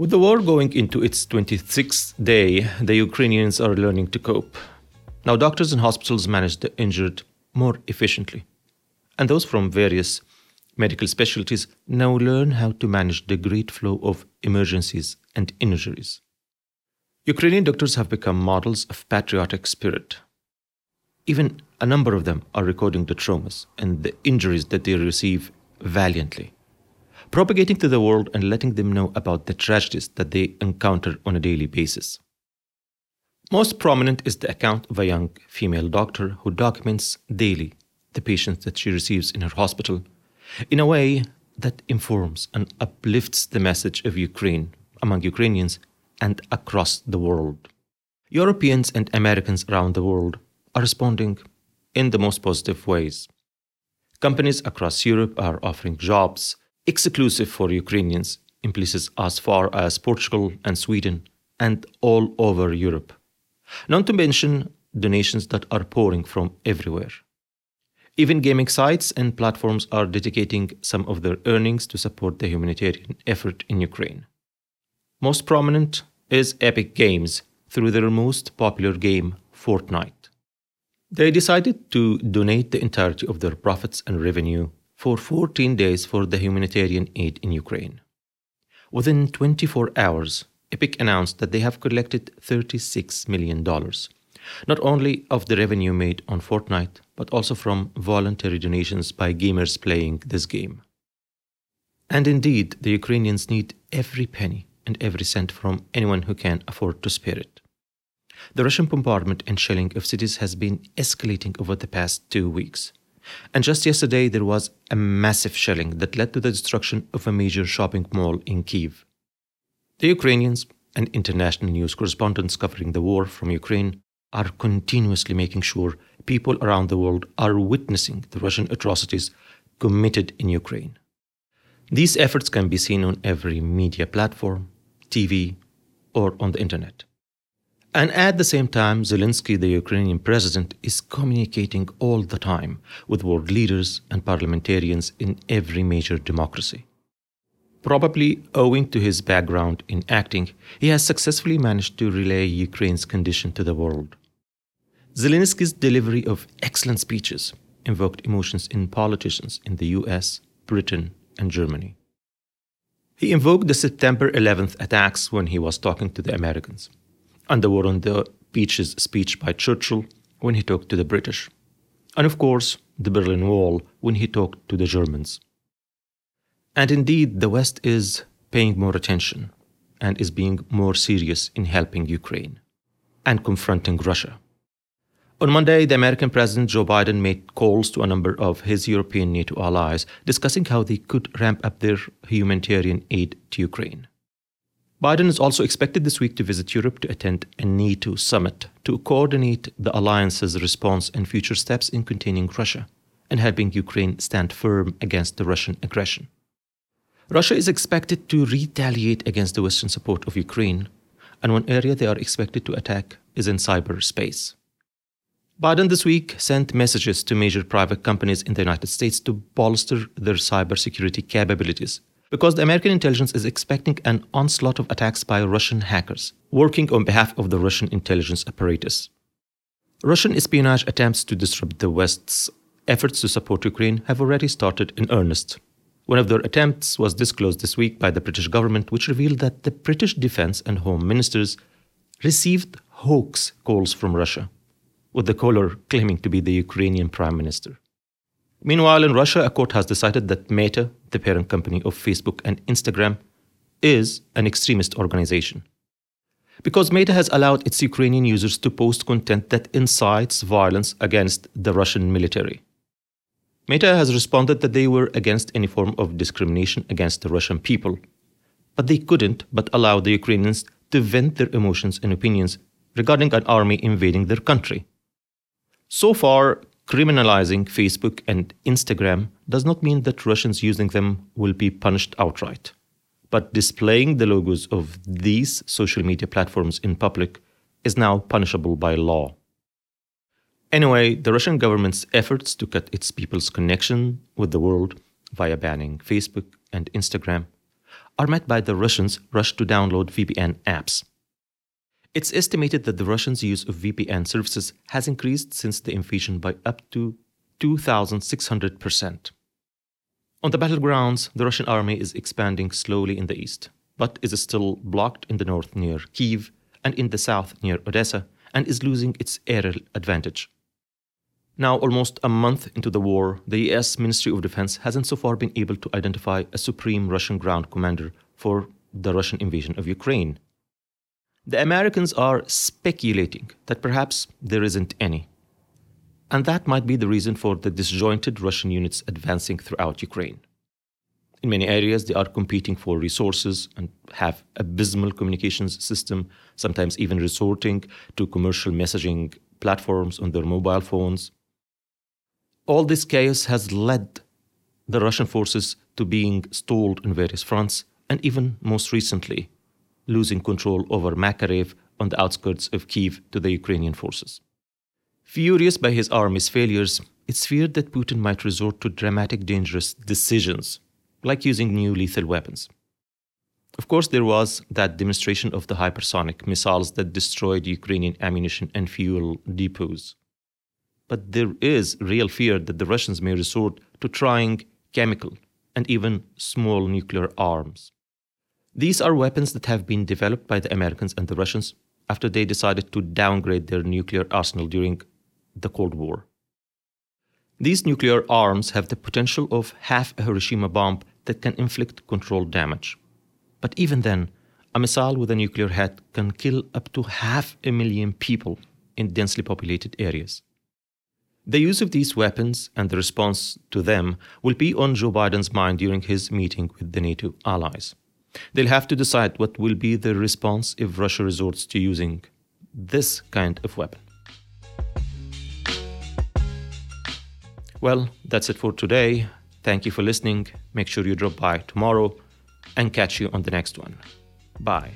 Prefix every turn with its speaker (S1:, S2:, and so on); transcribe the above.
S1: With the war going into its 26th day, the Ukrainians are learning to cope. Now, doctors and hospitals manage the injured more efficiently. And those from various medical specialties now learn how to manage the great flow of emergencies and injuries. Ukrainian doctors have become models of patriotic spirit. Even a number of them are recording the traumas and the injuries that they receive valiantly, propagating to the world and letting them know about the tragedies that they encounter on a daily basis. Most prominent is the account of a young female doctor who documents daily the patients that she receives in her hospital in a way that informs and uplifts the message of Ukraine among Ukrainians and across the world. Europeans and Americans around the world are responding in the most positive ways. Companies across Europe are offering jobs exclusive for Ukrainians in places as far as Portugal and Sweden and all over Europe. Not to mention donations that are pouring from everywhere. Even gaming sites and platforms are dedicating some of their earnings to support the humanitarian effort in Ukraine. Most prominent is Epic Games through their most popular game, Fortnite. They decided to donate the entirety of their profits and revenue for 14 days for the humanitarian aid in Ukraine. Within 24 hours, Epic announced that they have collected $36 million, not only of the revenue made on Fortnite, but also from voluntary donations by gamers playing this game. And indeed, the Ukrainians need every penny and every cent from anyone who can afford to spare it. The Russian bombardment and shelling of cities has been escalating over the past two weeks. And just yesterday, there was a massive shelling that led to the destruction of a major shopping mall in Kiev. The Ukrainians and international news correspondents covering the war from Ukraine are continuously making sure people around the world are witnessing the Russian atrocities committed in Ukraine. These efforts can be seen on every media platform, TV, or on the internet. And at the same time, Zelensky, the Ukrainian president, is communicating all the time with world leaders and parliamentarians in every major democracy. Probably owing to his background in acting, he has successfully managed to relay Ukraine's condition to the world. Zelensky's delivery of excellent speeches invoked emotions in politicians in the US, Britain, and Germany. He invoked the September 11th attacks when he was talking to the Americans and the war on the beaches speech by Churchill when he talked to the British, and of course, the Berlin Wall when he talked to the Germans. And indeed, the West is paying more attention and is being more serious in helping Ukraine and confronting Russia. On Monday, the American President Joe Biden made calls to a number of his European NATO allies discussing how they could ramp up their humanitarian aid to Ukraine. Biden is also expected this week to visit Europe to attend a NATO summit to coordinate the alliance's response and future steps in containing Russia and helping Ukraine stand firm against the Russian aggression. Russia is expected to retaliate against the Western support of Ukraine, and one area they are expected to attack is in cyberspace. Biden this week sent messages to major private companies in the United States to bolster their cybersecurity capabilities because the American intelligence is expecting an onslaught of attacks by Russian hackers working on behalf of the Russian intelligence apparatus. Russian espionage attempts to disrupt the West's efforts to support Ukraine have already started in earnest. One of their attempts was disclosed this week by the British government, which revealed that the British defense and home ministers received hoax calls from Russia, with the caller claiming to be the Ukrainian prime minister. Meanwhile, in Russia, a court has decided that Meta, the parent company of Facebook and Instagram, is an extremist organization. Because Meta has allowed its Ukrainian users to post content that incites violence against the Russian military. Meta has responded that they were against any form of discrimination against the Russian people, but they couldn't but allow the Ukrainians to vent their emotions and opinions regarding an army invading their country. So far, criminalizing Facebook and Instagram does not mean that Russians using them will be punished outright. But displaying the logos of these social media platforms in public is now punishable by law. Anyway, the Russian government's efforts to cut its people's connection with the world via banning Facebook and Instagram are met by the Russians' rush to download VPN apps. It's estimated that the Russians' use of VPN services has increased since the invasion by up to 2,600%. On the battlegrounds, the Russian army is expanding slowly in the east, but is still blocked in the north near Kiev and in the south near Odessa, and is losing its aerial advantage. Now, almost a month into the war, the US Ministry of Defense hasn't so far been able to identify a supreme Russian ground commander for the Russian invasion of Ukraine. The Americans are speculating that perhaps there isn't any. And that might be the reason for the disjointed Russian units advancing throughout Ukraine. In many areas, they are competing for resources and have abysmal communications system, sometimes even resorting to commercial messaging platforms on their mobile phones. All this chaos has led the Russian forces to being stalled on various fronts, and even most recently, losing control over Makarev on the outskirts of Kiev to the Ukrainian forces. Furious by his army's failures, it's feared that Putin might resort to dramatic, dangerous decisions, like using new lethal weapons. Of course, there was that demonstration of the hypersonic missiles that destroyed Ukrainian ammunition and fuel depots. But there is real fear that the Russians may resort to trying chemical and even small nuclear arms. These are weapons that have been developed by the Americans and the Russians after they decided to downgrade their nuclear arsenal during the Cold War. These nuclear arms have the potential of half a Hiroshima bomb that can inflict controlled damage. But even then, a missile with a nuclear head can kill up to half a million people in densely populated areas. The use of these weapons and the response to them will be on Joe Biden's mind during his meeting with the NATO allies. They'll have to decide what will be the response if Russia resorts to using this kind of weapon. Well, that's it for today. Thank you for listening. Make sure you drop by tomorrow and catch you on the next one. Bye.